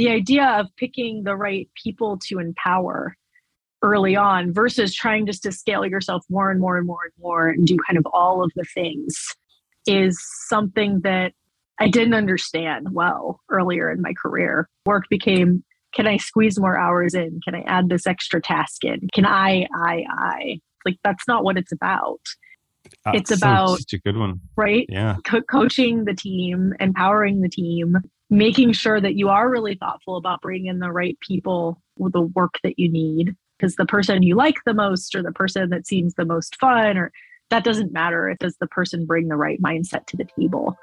the idea of picking the right people to empower early on versus trying just to scale yourself more and more and more and more and do kind of all of the things is something that I didn't understand well earlier in my career. Work became can I squeeze more hours in? Can I add this extra task in? Can I, I, I? Like, that's not what it's about. Ah, that's it's about such a good one, right? Yeah, Co- coaching the team, empowering the team, making sure that you are really thoughtful about bringing in the right people with the work that you need. Because the person you like the most, or the person that seems the most fun, or that doesn't matter. Does the person bring the right mindset to the table?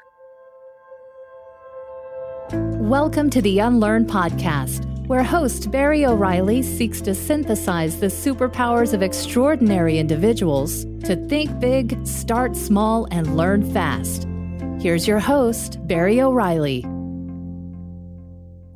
Welcome to the Unlearn Podcast, where host Barry O'Reilly seeks to synthesize the superpowers of extraordinary individuals to think big, start small, and learn fast. Here's your host, Barry O'Reilly.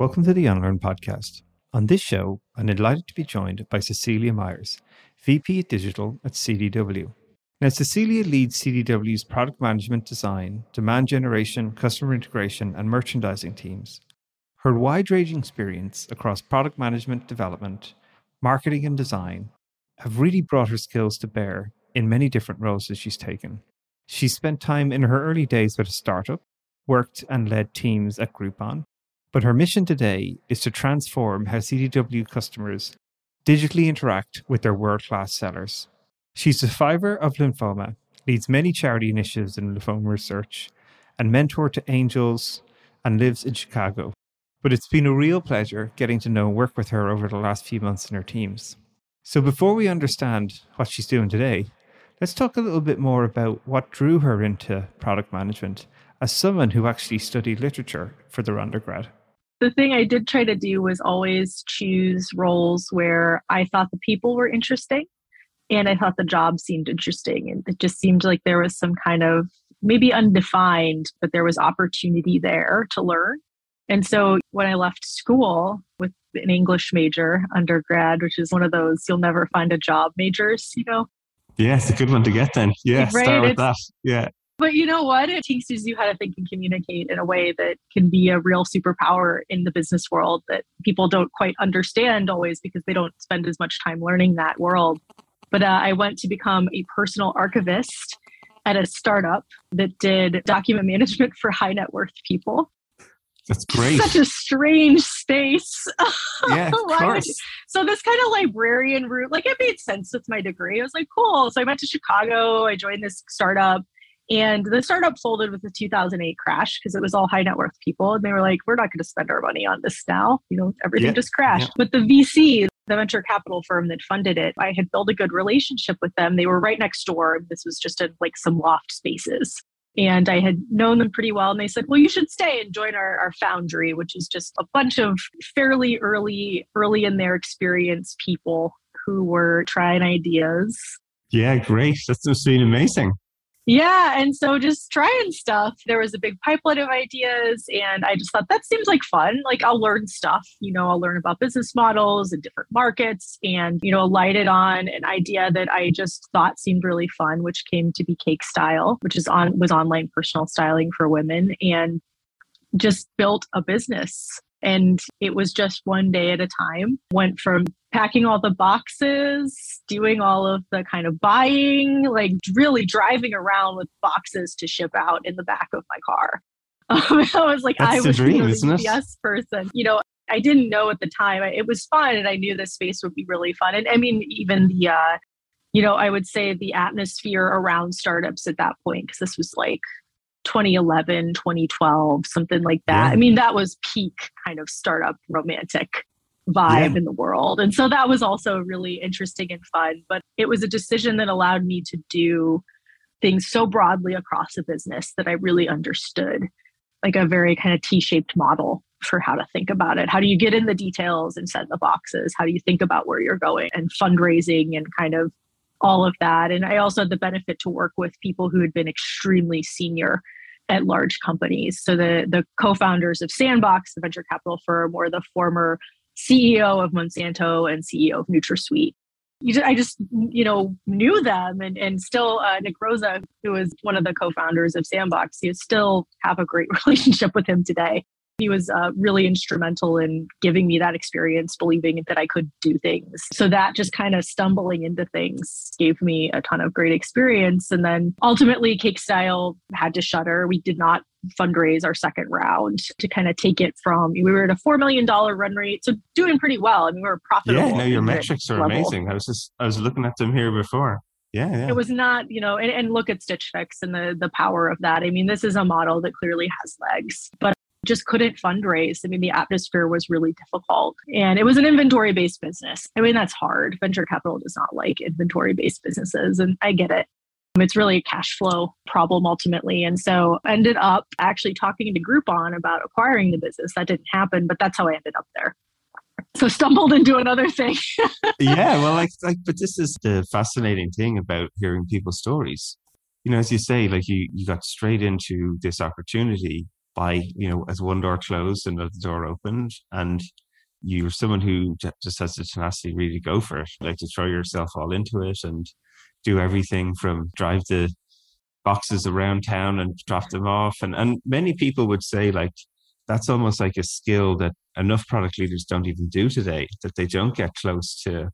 Welcome to the Unlearn Podcast. On this show, I'm delighted to be joined by Cecilia Myers, VP Digital at CDW. Now, Cecilia leads CDW's product management design, demand generation, customer integration, and merchandising teams. Her wide ranging experience across product management development, marketing, and design have really brought her skills to bear in many different roles that she's taken. She spent time in her early days with a startup, worked and led teams at Groupon, but her mission today is to transform how CDW customers digitally interact with their world class sellers. She's a survivor of lymphoma, leads many charity initiatives in lymphoma research, and mentor to angels, and lives in Chicago. But it's been a real pleasure getting to know and work with her over the last few months in her teams. So before we understand what she's doing today, let's talk a little bit more about what drew her into product management as someone who actually studied literature for their undergrad. The thing I did try to do was always choose roles where I thought the people were interesting and I thought the job seemed interesting. And it just seemed like there was some kind of maybe undefined, but there was opportunity there to learn. And so when I left school with an English major undergrad, which is one of those you'll never find a job majors, you know. Yeah, it's a good one to get then. Yeah, Right, start with it's- that. Yeah. But you know what? It teaches you how to think and communicate in a way that can be a real superpower in the business world that people don't quite understand always because they don't spend as much time learning that world. But uh, I went to become a personal archivist at a startup that did document management for high net worth people. That's great. Such a strange space. yeah, of course. you- So this kind of librarian route, like it made sense with my degree. I was like, cool. So I went to Chicago. I joined this startup, and the startup folded with the 2008 crash because it was all high net worth people, and they were like, we're not going to spend our money on this now. You know, everything Yeah, just crashed. But the VC, the venture capital firm that funded it, I had built a good relationship with them. They were right next door. This was just in like some loft spaces. And I had known them pretty well. And they said, well, you should stay and join our, our foundry, which is just a bunch of fairly early, early in their experience people who were trying ideas. Yeah, great. That's just been amazing. Yeah. And so just trying stuff. There was a big pipeline of ideas. And I just thought that seems like fun. Like I'll learn stuff. You know, I'll learn about business models and different markets and, you know, lighted on an idea that I just thought seemed really fun, which came to be Cake Style, which is on was online personal styling for women and just built a business. And it was just one day at a time. Went from packing all the boxes, doing all of the kind of buying, like really driving around with boxes to ship out in the back of my car. Um, I was like, That's I was dream, you know, isn't it? the UPS person. You know, I didn't know at the time. It was fun, and I knew this space would be really fun. And I mean, even the, uh, you know, I would say the atmosphere around startups at that point, because this was like 2011, 2012, something like that. Yeah. I mean, that was peak kind of startup romantic vibe Yeah. in the world. And so that was also really interesting and fun. But it was a decision that allowed me to do things so broadly across a business that I really understood like a very kind of T-shaped model for how to think about it. How do you get in the details and set the boxes? How do you think about where you're going and fundraising and kind of all of that? And I also had the benefit to work with people who had been extremely senior at large companies. So the the co-founders of Sandbox, the venture capital firm, or the former CEO of Monsanto and CEO of NutraSweet. Just, I just, you know, knew them and, and still uh, Nick Rosa, who was one of the co-founders of Sandbox, you still have a great relationship with him today. He was uh, really instrumental in giving me that experience, believing that I could do things. So that just kind of stumbling into things gave me a ton of great experience. And then ultimately, Cake Style had to shutter. We did not fundraise our second round to kind of take it from we were at a four million dollar run rate, so doing pretty well. I mean, we were profitable. Yeah, no, your metrics are level. amazing. I was just I was looking at them here before. Yeah, yeah. It was not, you know, and, and look at Stitch Fix and the the power of that. I mean, this is a model that clearly has legs, but just couldn't fundraise. I mean, the atmosphere was really difficult. And it was an inventory based business. I mean, that's hard. Venture capital does not like inventory based businesses. And I get it. It's really a cash flow problem ultimately. And so ended up actually talking to Groupon about acquiring the business. That didn't happen, but that's how I ended up there. So stumbled into another thing. yeah, well like like but this is the fascinating thing about hearing people's stories. You know, as you say, like you you got straight into this opportunity by, you know, as one door closed and another door opened and you're someone who just has the tenacity really go for it, like to throw yourself all into it and do everything from drive the boxes around town and drop them off. And, and many people would say like, that's almost like a skill that enough product leaders don't even do today, that they don't get close to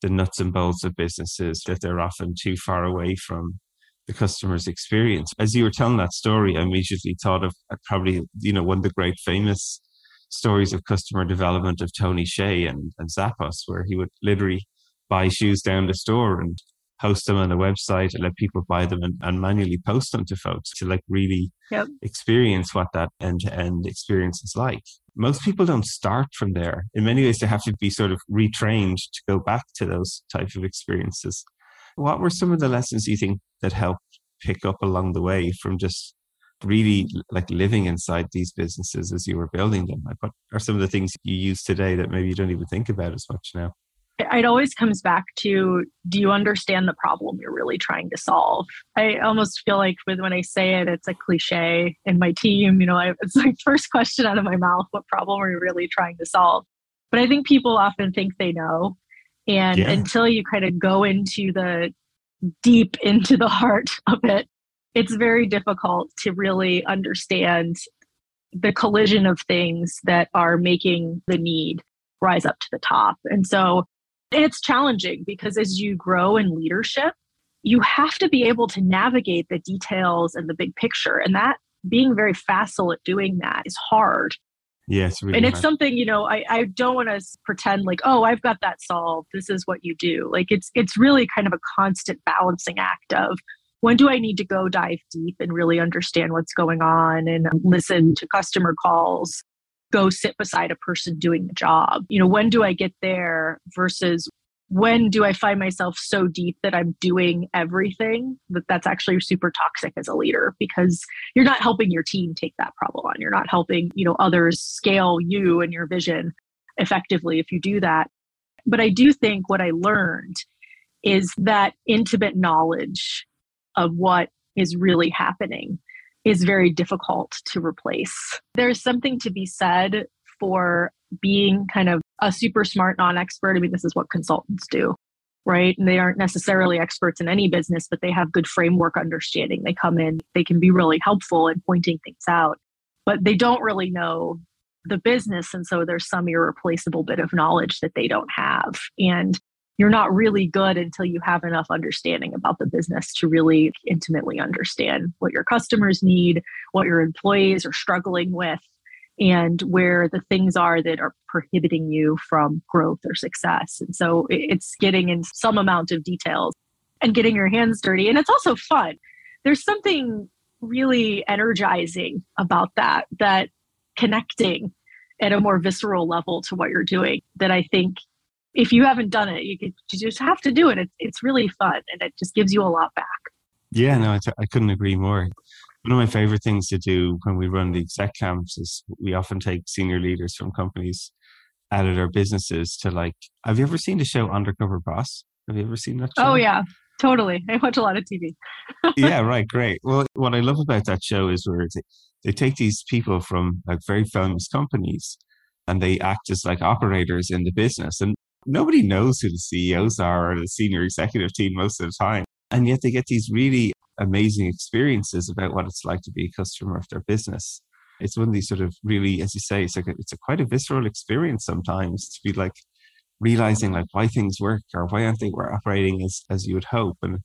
the nuts and bolts of businesses, that they're often too far away from the customer's experience. As you were telling that story, I immediately thought of uh, probably, you know, one of the great famous stories of customer development of Tony Hsieh and, and Zappos, where he would literally buy shoes down the store and post them on a website and let people buy them and, and manually post them to folks to like really yep. experience what that end to end experience is like. Most people don't start from there. In many ways, they have to be sort of retrained to go back to those type of experiences. What were some of the lessons you think that helped pick up along the way from just really like living inside these businesses as you were building them? Like what are some of the things you use today that maybe you don't even think about as much now? it always comes back to do you understand the problem you're really trying to solve i almost feel like with when i say it it's a cliche in my team you know I, it's like first question out of my mouth what problem are you really trying to solve but i think people often think they know and yeah. until you kind of go into the deep into the heart of it it's very difficult to really understand the collision of things that are making the need rise up to the top and so it's challenging because as you grow in leadership, you have to be able to navigate the details and the big picture. And that being very facile at doing that is hard. Yes, really and it's something you know. I, I don't want to pretend like, oh, I've got that solved. This is what you do. Like it's it's really kind of a constant balancing act of when do I need to go dive deep and really understand what's going on and listen to customer calls go sit beside a person doing the job? You know, when do I get there versus when do I find myself so deep that I'm doing everything that that's actually super toxic as a leader because you're not helping your team take that problem on. You're not helping, you know, others scale you and your vision effectively if you do that. But I do think what I learned is that intimate knowledge of what is really happening is very difficult to replace. There's something to be said for being kind of a super smart non expert. I mean, this is what consultants do, right? And they aren't necessarily experts in any business, but they have good framework understanding. They come in, they can be really helpful in pointing things out, but they don't really know the business. And so there's some irreplaceable bit of knowledge that they don't have. And you're not really good until you have enough understanding about the business to really intimately understand what your customers need, what your employees are struggling with, and where the things are that are prohibiting you from growth or success. And so it's getting in some amount of details and getting your hands dirty. And it's also fun. There's something really energizing about that, that connecting at a more visceral level to what you're doing that I think if you haven't done it, you, could, you just have to do it. It's, it's really fun and it just gives you a lot back. Yeah, no, I t- I couldn't agree more. One of my favorite things to do when we run the exec camps is we often take senior leaders from companies out of their businesses to like, have you ever seen the show Undercover Boss? Have you ever seen that show? Oh, yeah, totally. I watch a lot of TV. yeah, right. Great. Well, what I love about that show is where they, they take these people from like very famous companies and they act as like operators in the business. And Nobody knows who the CEOs are or the senior executive team most of the time. And yet they get these really amazing experiences about what it's like to be a customer of their business. it's one of these sort of really, as you say, it's like a, it's a quite a visceral experience sometimes to be like realizing like why things work or why aren't they operating as as you would hope. And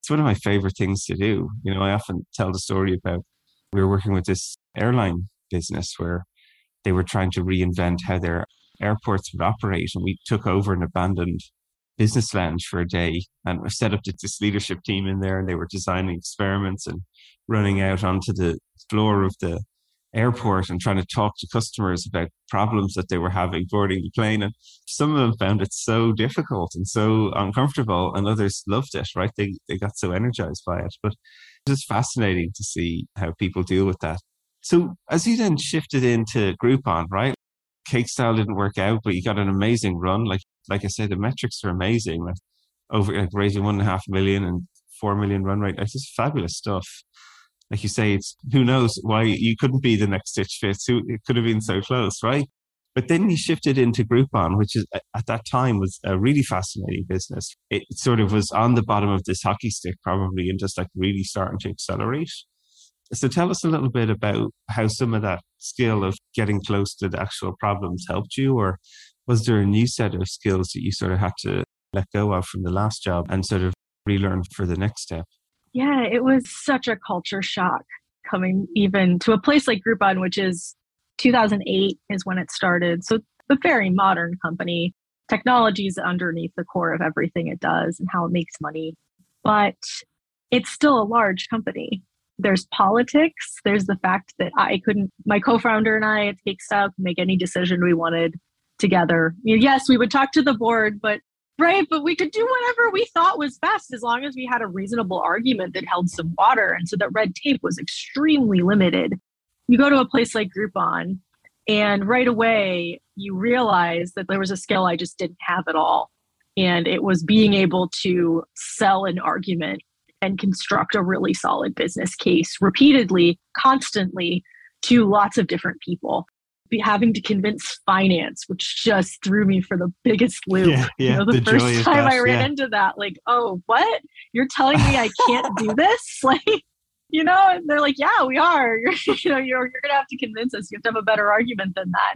it's one of my favorite things to do. You know, I often tell the story about we were working with this airline business where they were trying to reinvent how their airports would operate, and we took over an abandoned business lounge for a day and we set up this leadership team in there and they were designing experiments and running out onto the floor of the airport and trying to talk to customers about problems that they were having boarding the plane. And some of them found it so difficult and so uncomfortable, and others loved it, right? They, they got so energized by it. But it's just fascinating to see how people deal with that. So, as you then shifted into Groupon, right? Cake style didn't work out, but you got an amazing run. Like, like I said, the metrics are amazing. Like over like raising one and a half million and four million run rate. It's just fabulous stuff like you say, it's who knows why you couldn't be the next Stitch Fix. Who it could have been so close, right? But then you shifted into Groupon, which is at that time was a really fascinating business. It sort of was on the bottom of this hockey stick, probably, and just like really starting to accelerate. So tell us a little bit about how some of that skill of getting close to the actual problems helped you, or was there a new set of skills that you sort of had to let go of from the last job and sort of relearn for the next step? Yeah, it was such a culture shock coming even to a place like Groupon, which is 2008 is when it started. So a very modern company. Technology is underneath the core of everything it does and how it makes money. But it's still a large company. There's politics. There's the fact that I couldn't, my co founder and I at Cakestyle could make any decision we wanted together. Yes, we would talk to the board, but Right, but we could do whatever we thought was best as long as we had a reasonable argument that held some water. And so that red tape was extremely limited. You go to a place like Groupon, and right away you realize that there was a skill I just didn't have at all. And it was being able to sell an argument and construct a really solid business case repeatedly, constantly to lots of different people be having to convince finance, which just threw me for the biggest loop. Yeah, yeah, you know, the, the first time I ran yeah. into that, like, oh, what? You're telling me I can't do this? Like, you know, and they're like, yeah, we are. You're, you know, you're, you're going to have to convince us. You have to have a better argument than that.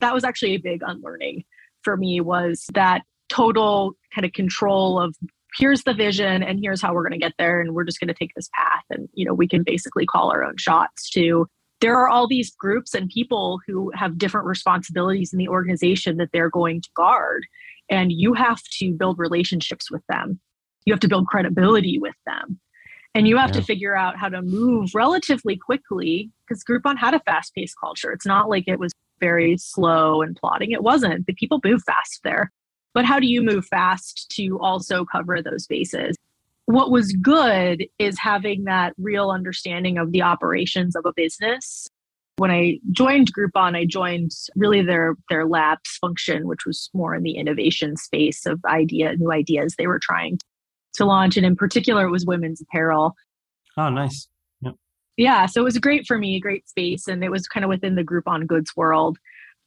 That was actually a big unlearning for me was that total kind of control of here's the vision and here's how we're going to get there and we're just going to take this path and you know we can basically call our own shots to there are all these groups and people who have different responsibilities in the organization that they're going to guard. And you have to build relationships with them. You have to build credibility with them. And you have yeah. to figure out how to move relatively quickly because Groupon had a fast paced culture. It's not like it was very slow and plodding. It wasn't. The people move fast there. But how do you move fast to also cover those bases? What was good is having that real understanding of the operations of a business. When I joined Groupon, I joined really their their labs function, which was more in the innovation space of idea, new ideas they were trying to launch, and in particular, it was women's apparel. Oh, nice. Yep. Yeah, so it was great for me, great space, and it was kind of within the Groupon goods world.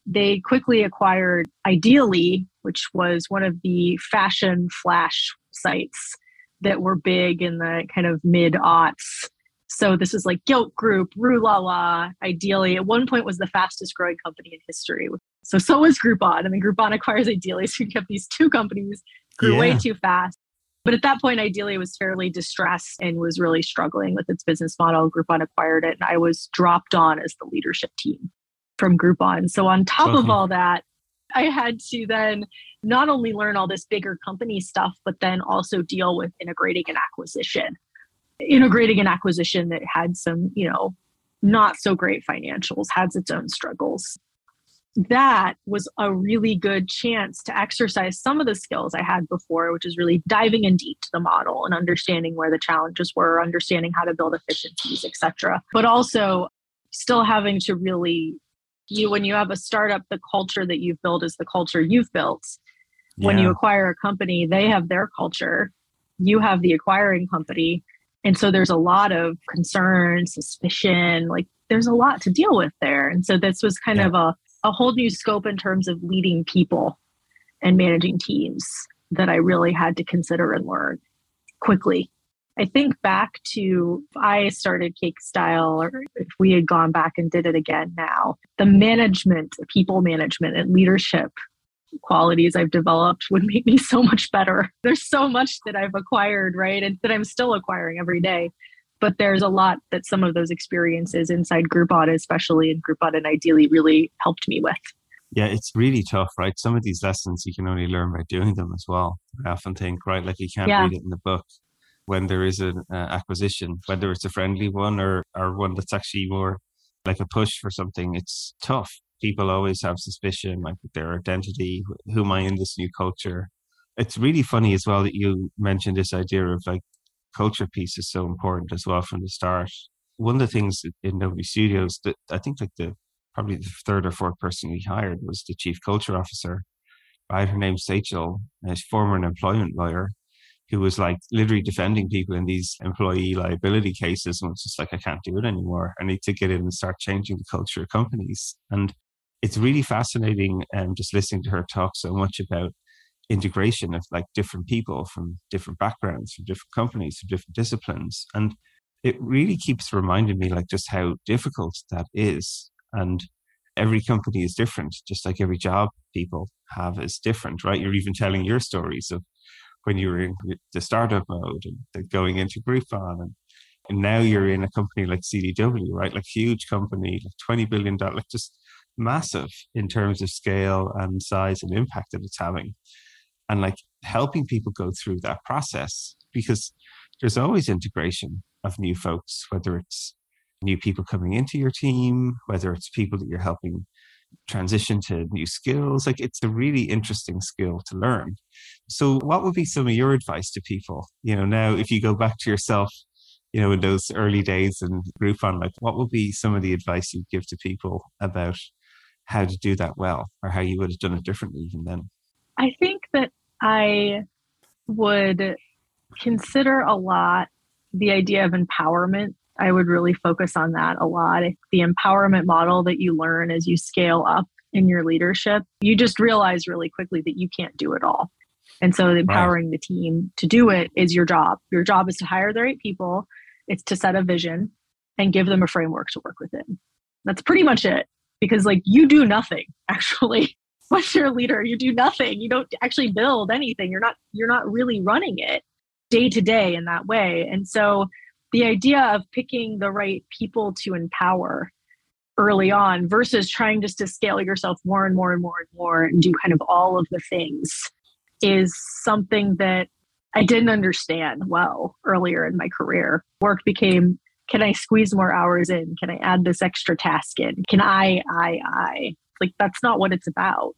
They quickly acquired Ideeli, which was one of the fashion flash sites that were big in the kind of mid aughts. So this is like Gilt Group, Rue La La, Ideeli. At one point was the fastest growing company in history. So so was Groupon. I mean Groupon acquires Ideeli. So you kept these two companies, grew yeah. way too fast. But at that point, Ideeli was fairly distressed and was really struggling with its business model. Groupon acquired it, and I was dropped on as the leadership team from Groupon. So on top of uh-huh. all that, I had to then not only learn all this bigger company stuff, but then also deal with integrating an acquisition. Integrating an acquisition that had some, you know, not so great financials, has its own struggles. That was a really good chance to exercise some of the skills I had before, which is really diving in deep to the model and understanding where the challenges were, understanding how to build efficiencies, etc. But also still having to really you when you have a startup the culture that you've built is the culture you've built yeah. when you acquire a company they have their culture you have the acquiring company and so there's a lot of concern suspicion like there's a lot to deal with there and so this was kind yeah. of a, a whole new scope in terms of leading people and managing teams that i really had to consider and learn quickly I think back to I started Cake Style, or if we had gone back and did it again now, the management, people management, and leadership qualities I've developed would make me so much better. There's so much that I've acquired, right? And that I'm still acquiring every day. But there's a lot that some of those experiences inside Groupon, especially in Groupon and Ideeli, really helped me with. Yeah, it's really tough, right? Some of these lessons you can only learn by doing them as well. I often think, right, like you can't yeah. read it in the book when there is an uh, acquisition, whether it's a friendly one or, or one that's actually more like a push for something. It's tough. People always have suspicion, like their identity. Who am I in this new culture? It's really funny as well that you mentioned this idea of like culture piece is so important as well from the start. One of the things in Nobody Studios that I think like the probably the third or fourth person we hired was the chief culture officer. Right, her name's Sachel, she's former employment lawyer, who was like literally defending people in these employee liability cases and was just like, I can't do it anymore. I need to get in and start changing the culture of companies. And it's really fascinating um, just listening to her talk so much about integration of like different people from different backgrounds, from different companies, from different disciplines. And it really keeps reminding me like just how difficult that is. And every company is different, just like every job people have is different, right? You're even telling your stories of when you were in the startup mode and going into Groupon and and now you're in a company like CDW, right? Like huge company, like twenty billion dollar, like just massive in terms of scale and size and impact that it's having, and like helping people go through that process because there's always integration of new folks, whether it's new people coming into your team, whether it's people that you're helping transition to new skills. Like it's a really interesting skill to learn. So, what would be some of your advice to people? You know, now if you go back to yourself, you know, in those early days and Groupon, like what would be some of the advice you'd give to people about how to do that well or how you would have done it differently even then? I think that I would consider a lot the idea of empowerment I would really focus on that a lot. The empowerment model that you learn as you scale up in your leadership, you just realize really quickly that you can't do it all. And so empowering right. the team to do it is your job. Your job is to hire the right people, it's to set a vision and give them a framework to work within. That's pretty much it. Because like you do nothing actually. Once you're a leader, you do nothing. You don't actually build anything. You're not you're not really running it day to day in that way. And so the idea of picking the right people to empower early on versus trying just to scale yourself more and more and more and more and do kind of all of the things is something that I didn't understand well earlier in my career. Work became can I squeeze more hours in? Can I add this extra task in? Can I, I, I? Like, that's not what it's about.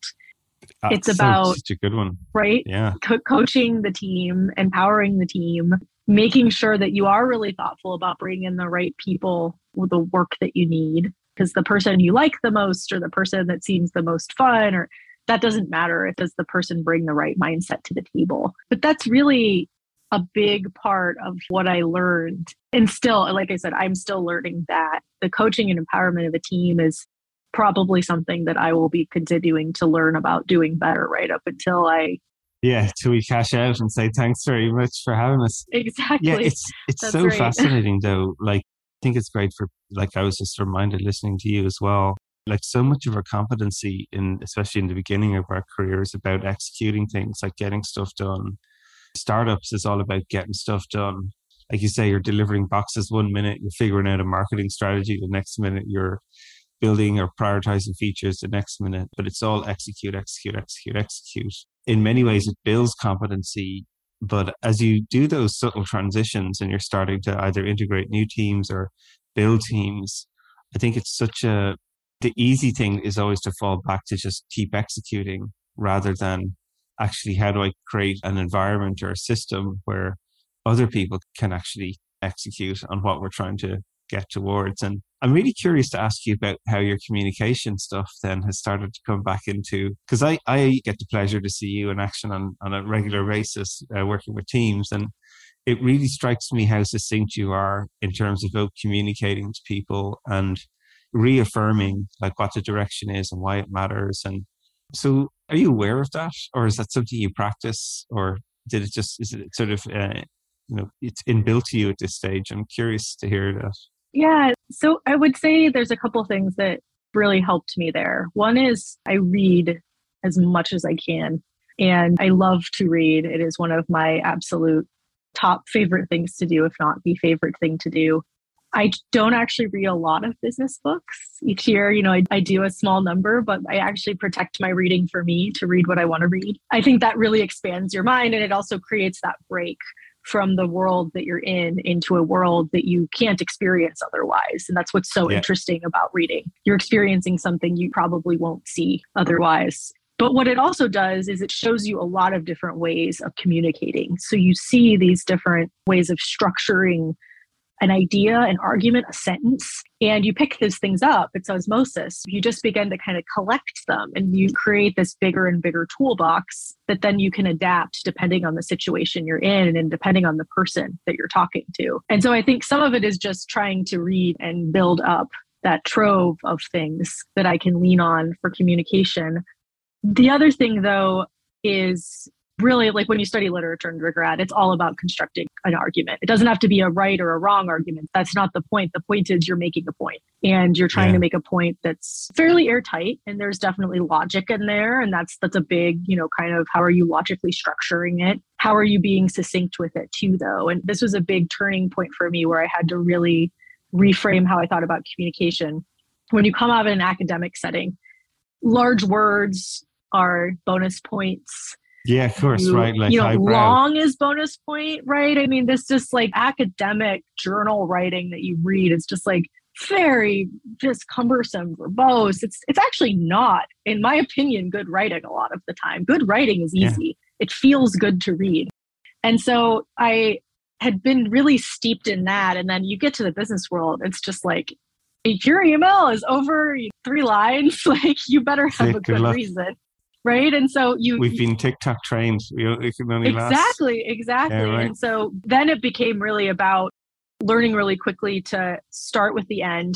Ah, that's it's about such a good one, right? Yeah, Co- coaching the team, empowering the team, making sure that you are really thoughtful about bringing in the right people with the work that you need. Because the person you like the most or the person that seems the most fun or that doesn't matter if does the person bring the right mindset to the table? But that's really a big part of what i learned. And still like i said i'm still learning that the coaching and empowerment of a team is probably something that i will be continuing to learn about doing better right up until i yeah, till we cash out and say thanks very much for having us. Exactly. Yeah, it's it's That's so right. fascinating though. Like I think it's great for like I was just reminded listening to you as well. Like so much of our competency in especially in the beginning of our careers about executing things, like getting stuff done. Startups is all about getting stuff done. Like you say, you're delivering boxes one minute, you're figuring out a marketing strategy, the next minute you're building or prioritizing features the next minute, but it's all execute, execute, execute, execute in many ways it builds competency. But as you do those subtle transitions and you're starting to either integrate new teams or build teams i think it's such a the easy thing is always to fall back to just keep executing rather than actually how do i create an environment or a system where other people can actually execute on what we're trying to get towards. And I'm really curious to ask you about how your communication stuff then has started to come back into, because I, I get the pleasure to see you in action on, on a regular basis uh, working with teams. And it really strikes me how succinct you are in terms of both communicating to people and reaffirming like what the direction is and why it matters. And so are you aware of that? Or is that something you practice or did it just, is it sort of uh, you know it's inbuilt to you at this stage. I'm curious to hear that. Yeah. So I would say there's a couple things that really helped me there. One is I read as much as I can. And I love to read. It is one of my absolute top favorite things to do, if not the favorite thing to do. I don't actually read a lot of business books each year. You know, I, I, do a small number, but I actually protect my reading for me to read what I want to read. I think that really expands your mind and it also creates that break from the world that you're in into a world that you can't experience otherwise. And that's what's so yeah. interesting about reading. You're experiencing something you probably won't see otherwise. But what it also does is it shows you a lot of different ways of communicating. So you see these different ways of structuring an idea, an argument, a sentence, and you pick those things up. It's osmosis. You just begin to kind of collect them and you create this bigger and bigger toolbox that then you can adapt depending on the situation you're in and depending on the person that you're talking to. And so I think some of it is just trying to read and build up that trove of things that I can lean on for communication the other thing, though, is really like when you study literature in undergrad, it's all about constructing an argument. It doesn't have to be a right or a wrong argument. That's not the point. The point is you're making a point and you're trying yeah. to make a point that's fairly airtight and there's definitely logic in there. And that's that's a big, you know, kind of how are you logically structuring it? How are you being succinct with it too though? And this was a big turning point for me where I had to really reframe how I thought about communication. When you come out of an academic setting, large words, are bonus points. Yeah, of course, you, right. Like you know, long is bonus point, right? I mean, this just like academic journal writing that you read is just like very just cumbersome, verbose. It's it's actually not, in my opinion, good writing a lot of the time. Good writing is easy. Yeah. It feels good to read. And so I had been really steeped in that. And then you get to the business world, it's just like your email is over three lines. like you better have a good, good reason right? And so you we've been tiktok trained. We, can only exactly last. exactly yeah, right. and so then it became really about learning really quickly to start with the end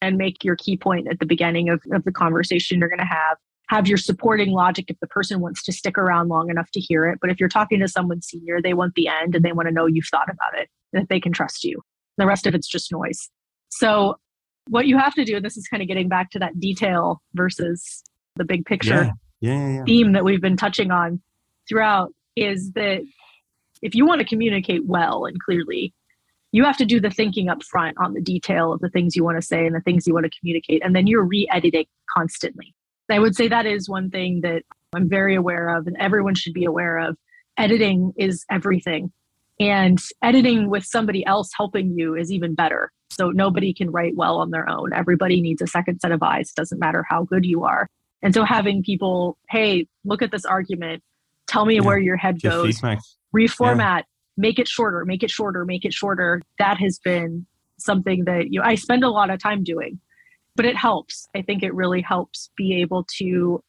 and make your key point at the beginning of, of the conversation you're going to have. Have your supporting logic if the person wants to stick around long enough to hear it. But if you're talking to someone senior they want the end and they want to know you've thought about it that they can trust you. The rest of it's just noise. So what you have to do and this is kind of getting back to that detail versus the big picture yeah yeah, yeah, theme that we've been touching on throughout is that if you want to communicate well and clearly, you have to do the thinking up front on the detail of the things you want to say and the things you want to communicate, and then you're re editing constantly. I would say that is one thing that I'm very aware of, and everyone should be aware of. Editing is everything. And editing with somebody else helping you is even better. So nobody can write well on their own. Everybody needs a second set of eyes. Doesn't matter how good you are. And so having people, hey, look at this argument, tell me yeah. where your head Just goes, reformat, yeah. make it shorter, make it shorter, make it shorter. That has been something that you know, I spend a lot of time doing, but it helps. I think it really helps be able to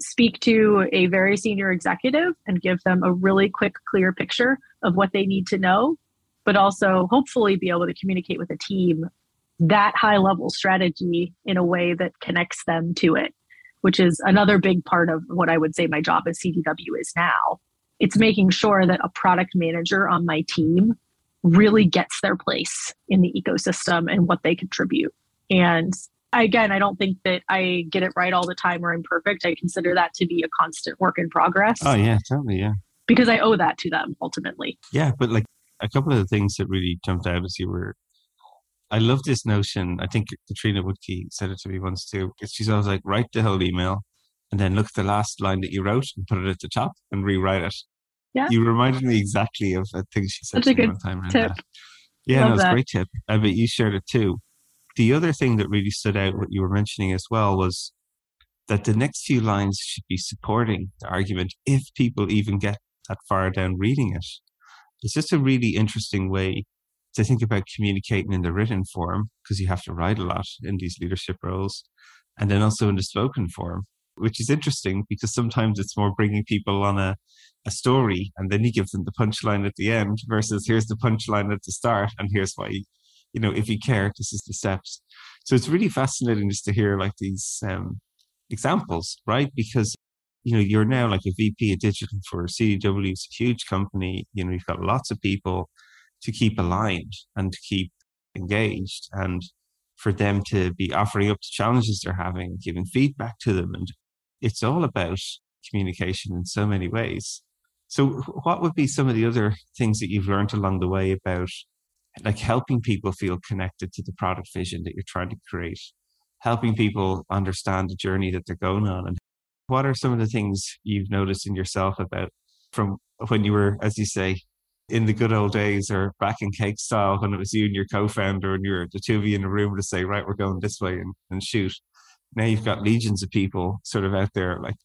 speak to a very senior executive and give them a really quick, clear picture of what they need to know, but also hopefully be able to communicate with a team that high level strategy in a way that connects them to it which is another big part of what I would say my job as CDW is now. It's making sure that a product manager on my team really gets their place in the ecosystem and what they contribute. And again, I don't think that I get it right all the time or I'm perfect. I consider that to be a constant work in progress. Oh, yeah, totally. Yeah. Because I owe that to them ultimately. Yeah. But like a couple of the things that really jumped out as you were I love this notion. I think Katrina Woodkey said it to me once too. She's always like, write the whole email and then look at the last line that you wrote and put it at the top and rewrite it. Yeah. You reminded me exactly of a thing she said Such to me one time. Tip. That. Yeah, no, it's a great tip. I bet you shared it too. The other thing that really stood out, what you were mentioning as well, was that the next few lines should be supporting the argument if people even get that far down reading it. It's just a really interesting way to think about communicating in the written form because you have to write a lot in these leadership roles and then also in the spoken form which is interesting because sometimes it's more bringing people on a, a story and then you give them the punchline at the end versus here's the punchline at the start and here's why you know if you care this is the steps. So it's really fascinating just to hear like these um, examples right? Because you know you're now like a vp of digital for cdw it's a huge company you know you've got lots of people to keep aligned and to keep engaged and for them to be offering up the challenges they're having, giving feedback to them. And it's all about communication in so many ways. So, what would be some of the other things that you've learned along the way about like helping people feel connected to the product vision that you're trying to create, helping people understand the journey that they're going on? And what are some of the things you've noticed in yourself about from when you were, as you say, in the good old days or back in cake style when it was you and your co-founder and you're the two of you in a room to say, right, we're going this way and, and shoot. Now you've got legions of people sort of out there like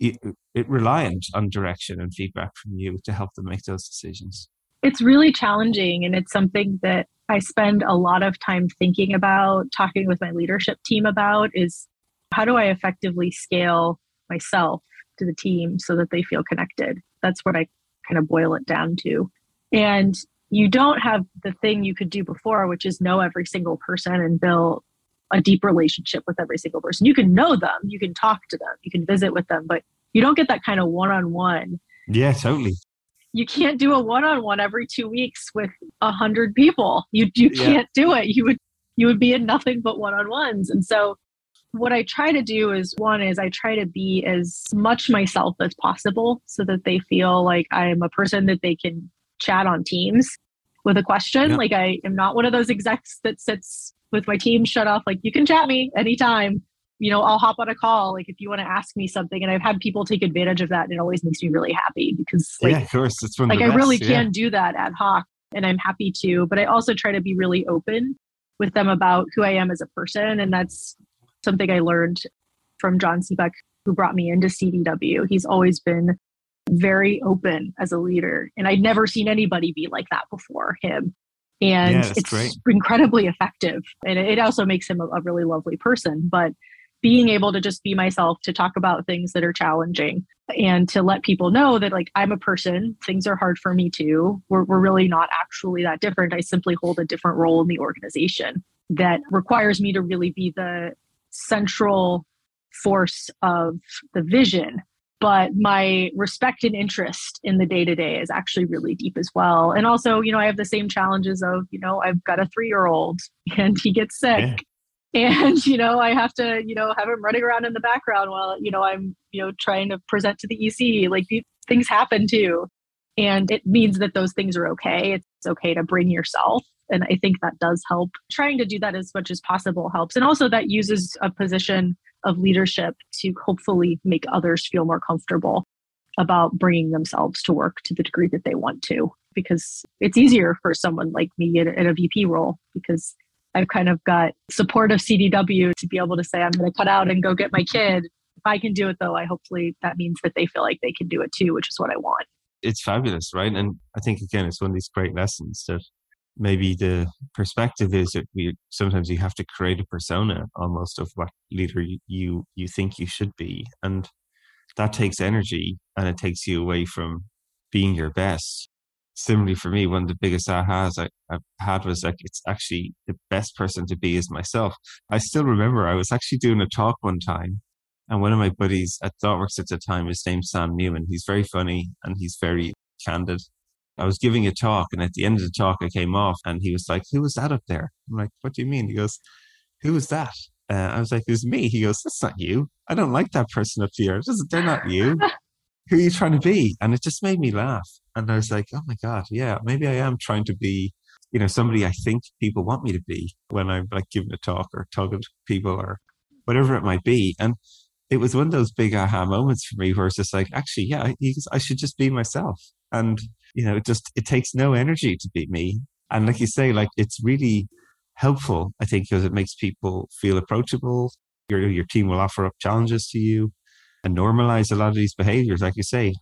it, uh, it reliant on direction and feedback from you to help them make those decisions. It's really challenging and it's something that I spend a lot of time thinking about, talking with my leadership team about is how do I effectively scale myself to the team so that they feel connected? That's what I kind of boil it down to. And you don't have the thing you could do before, which is know every single person and build a deep relationship with every single person. You can know them, you can talk to them, you can visit with them, but you don't get that kind of one on one. Yeah, totally. You can't do a one on one every two weeks with a hundred people. You you can't do it. You would you would be in nothing but one on ones. And so what I try to do is one is I try to be as much myself as possible so that they feel like I'm a person that they can chat on Teams with a question. Like I am not one of those execs that sits with my team shut off, like you can chat me anytime. You know, I'll hop on a call. Like if you want to ask me something, and I've had people take advantage of that, and it always makes me really happy because, like, yeah, of course, it's like I really yeah. can do that ad hoc, and I'm happy to. But I also try to be really open with them about who I am as a person, and that's something I learned from John Seebeck, who brought me into CDW. He's always been very open as a leader, and I'd never seen anybody be like that before him. And yeah, it's great. incredibly effective. And it also makes him a, a really lovely person. But being able to just be myself to talk about things that are challenging and to let people know that like i'm a person things are hard for me too we're, we're really not actually that different i simply hold a different role in the organization that requires me to really be the central force of the vision but my respect and interest in the day to day is actually really deep as well. And also, you know, I have the same challenges of, you know, I've got a three year old and he gets sick. Yeah. And, you know, I have to, you know, have him running around in the background while, you know, I'm, you know, trying to present to the EC. Like these things happen too. And it means that those things are okay. It's okay to bring yourself. And I think that does help. Trying to do that as much as possible helps. And also, that uses a position of leadership to hopefully make others feel more comfortable about bringing themselves to work to the degree that they want to. Because it's easier for someone like me in, in a VP role because I've kind of got support of CDW to be able to say, I'm going to cut out and go get my kid. If I can do it, though, I hopefully that means that they feel like they can do it too, which is what I want. It's fabulous, right? And I think, again, it's one of these great lessons that maybe the perspective is that we sometimes you have to create a persona almost of what leader you you think you should be. And that takes energy and it takes you away from being your best. Similarly for me one of the biggest ahas I, have had was like it's actually the best person to be is myself. I still remember i was actually doing a talk one time and one of my buddies at thoughtworks at the time his name's sam newman. He's very funny and he's very candid I was giving a talk, and at the end of the talk, I came off, and he was like, "Who was that up there?" I'm like, "What do you mean?" He goes, "Who was that?" Uh, I was like, "It was me." He goes, "That's not you. I don't like that person up here. They're not you. Who are you trying to be?" And it just made me laugh, and I was like, "Oh my god, yeah, maybe I am trying to be." You know, somebody I think people want me to be when I'm like giving a talk or talking to people or whatever it might be. And it was one of those big aha moments for me where it's just like, actually, yeah, I, I should just be myself. And you know, it just it takes no energy to be me. And like you say, like it's really helpful, I think, because it makes people feel approachable. Your your team will offer up challenges to you and normalize a lot of these behaviors. Like you say,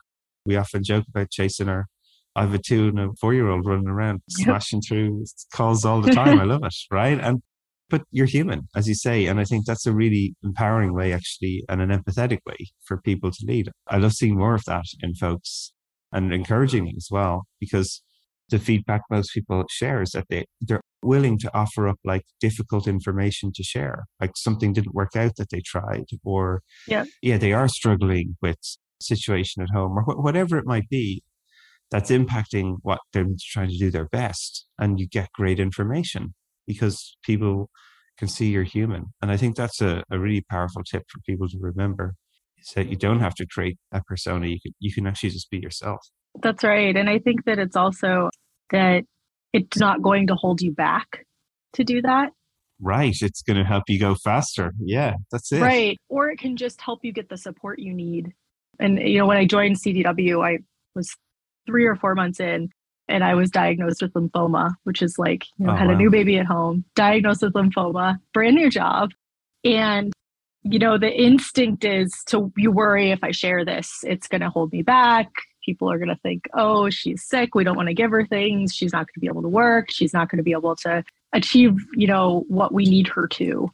we often joke about chasing our I have a two and a four year old running around yep. smashing through calls all the time. I love it. Right. And but you're human, as you say. And I think that's a really empowering way actually and an empathetic way for people to lead. I love seeing more of that in folks and encouraging as well because the feedback most people share is that they they're willing to offer up like difficult information to share like something didn't work out that they tried or yeah yeah they are struggling with situation at home or wh- whatever it might be that's impacting what they're trying to do their best. And you get great information because people can see you're human. And I think that's a, a really powerful tip for people to remember that you don't have to create a persona. You can, you can actually just be yourself. That's right. And I think that it's also that it's not going to hold you back to do that. Right. It's going to help you go faster. Yeah, that's it. Right. Or it can just help you get the support you need. And, you know, when I joined CDW, I was three or four months in and I was diagnosed with lymphoma, which is like, you know, oh, had wow. a new baby at home, diagnosed with lymphoma, brand new job. And, you know, the instinct is to you worry if I share this, it's going to hold me back. People are going to think, oh, she's sick. We don't want to give her things. She's not going to be able to work. She's not going to be able to achieve, you know, what we need her to.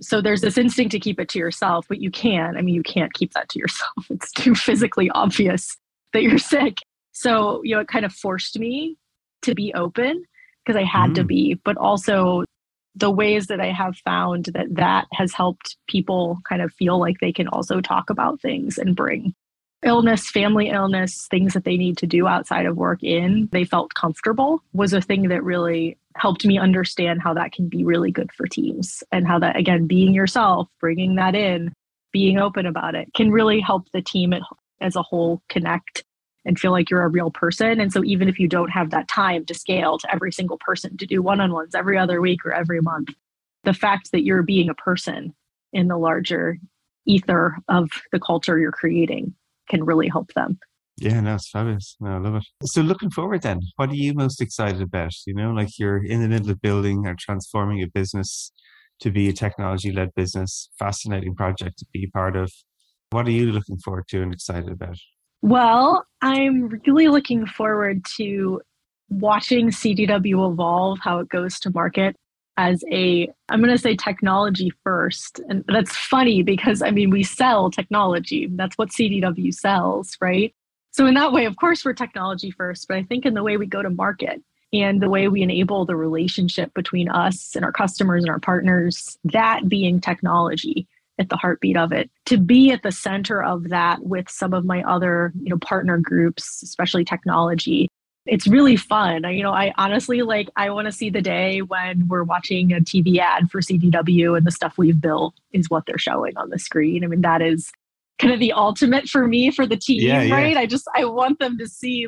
So there's this instinct to keep it to yourself, but you can't I mean, you can't keep that to yourself. It's too physically obvious that you're sick. So, you know, it kind of forced me to be open because I had mm. to be, but also the ways that I have found that that has helped people kind of feel like they can also talk about things and bring illness, family illness, things that they need to do outside of work in, they felt comfortable was a thing that really helped me understand how that can be really good for teams and how that, again, being yourself, bringing that in, being open about it can really help the team as a whole connect and feel like you're a real person. And so even if you don't have that time to scale to every single person to do one on ones every other week or every month, the fact that you're being a person in the larger ether of the culture you're creating can really help them. Yeah, no, it's fabulous. No, I love it. So looking forward then, what are you most excited about? You know, like you're in the middle of building or transforming a business to be a technology led business, fascinating project to be part of. What are you looking forward to and excited about? Well, I'm really looking forward to watching CDW evolve, how it goes to market as a i'm going to say technology first. And that's funny because i mean we sell technology. That's what cdw sells right? So in that way of course we're technology first but i think in the way we go to market and the way we enable the relationship between us and our customers and our partners that being technology at the heartbeat of it. To be at the center of that with some of my other you know partner groups especially technology it's really fun. You know i honestly like i want to see the day when we're watching a tv ad for cdw and the stuff we've built is what they're showing on the screen. I mean that is kind of the ultimate for me for the team yeah, yeah. right? I just i want them to see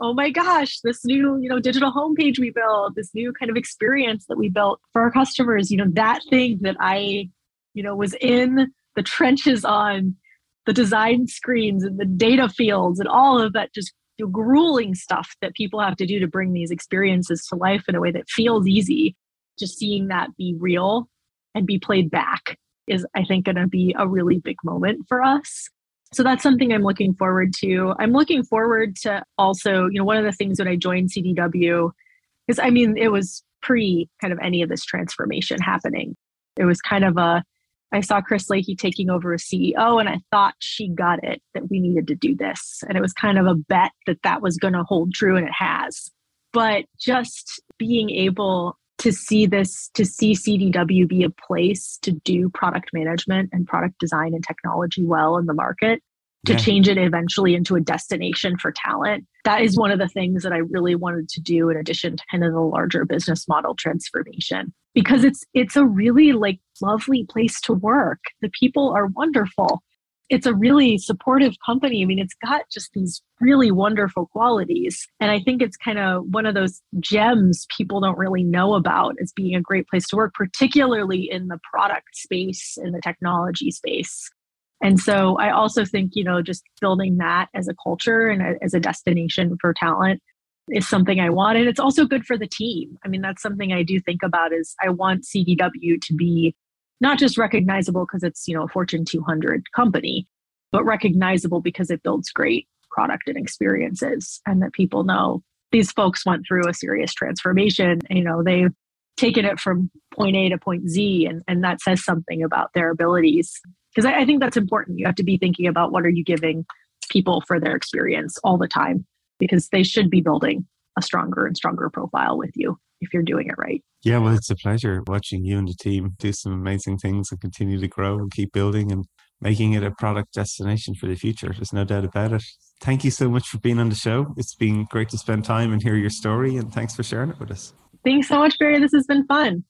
oh my gosh this new you know digital homepage we built this new kind of experience that we built for our customers. You know that thing that i you know, was in the trenches on the design screens and the data fields and all of that just grueling stuff that people have to do to bring these experiences to life in a way that feels easy. Just seeing that be real and be played back is, I think, going to be a really big moment for us. So that's something I'm looking forward to. I'm looking forward to also, you know, one of the things when I joined CDW is, I mean, it was pre kind of any of this transformation happening. It was kind of a I saw Chris Leahy taking over as CEO, and I thought she got it that we needed to do this. And it was kind of a bet that that was going to hold true, and it has. But just being able to see this, to see CDW be a place to do product management and product design and technology well in the market, to yeah. change it eventually into a destination for talent. That is one of the things that I really wanted to do in addition to kind of the larger business model transformation because it's it's a really like lovely place to work. The people are wonderful. It's a really supportive company. I mean, it's got just these really wonderful qualities. And I think it's kind of one of those gems people don't really know about as being a great place to work, particularly in the product space, in the technology space. And so I also think, you know, just building that as a culture and a, as a destination for talent is something I want. And it's also good for the team. I mean, that's something I do think about is I want CDW to be not just recognizable because it's, you know, a Fortune 200 company, but recognizable because it builds great product and experiences and that people know these folks went through a serious transformation. You know, they've taken it from point A to point Z and, and that says something about their abilities. Because I, I think that's important. You have to be thinking about what are you giving people for their experience all the time because they should be building a stronger and stronger profile with you if you're doing it right. Yeah, well, it's a pleasure watching you and the team do some amazing things and continue to grow and keep building and making it a product destination for the future. There's no doubt about it. Thank you so much for being on the show. It's been great to spend time and hear your story, and thanks for sharing it with us. Thanks so much, Barry. This has been fun.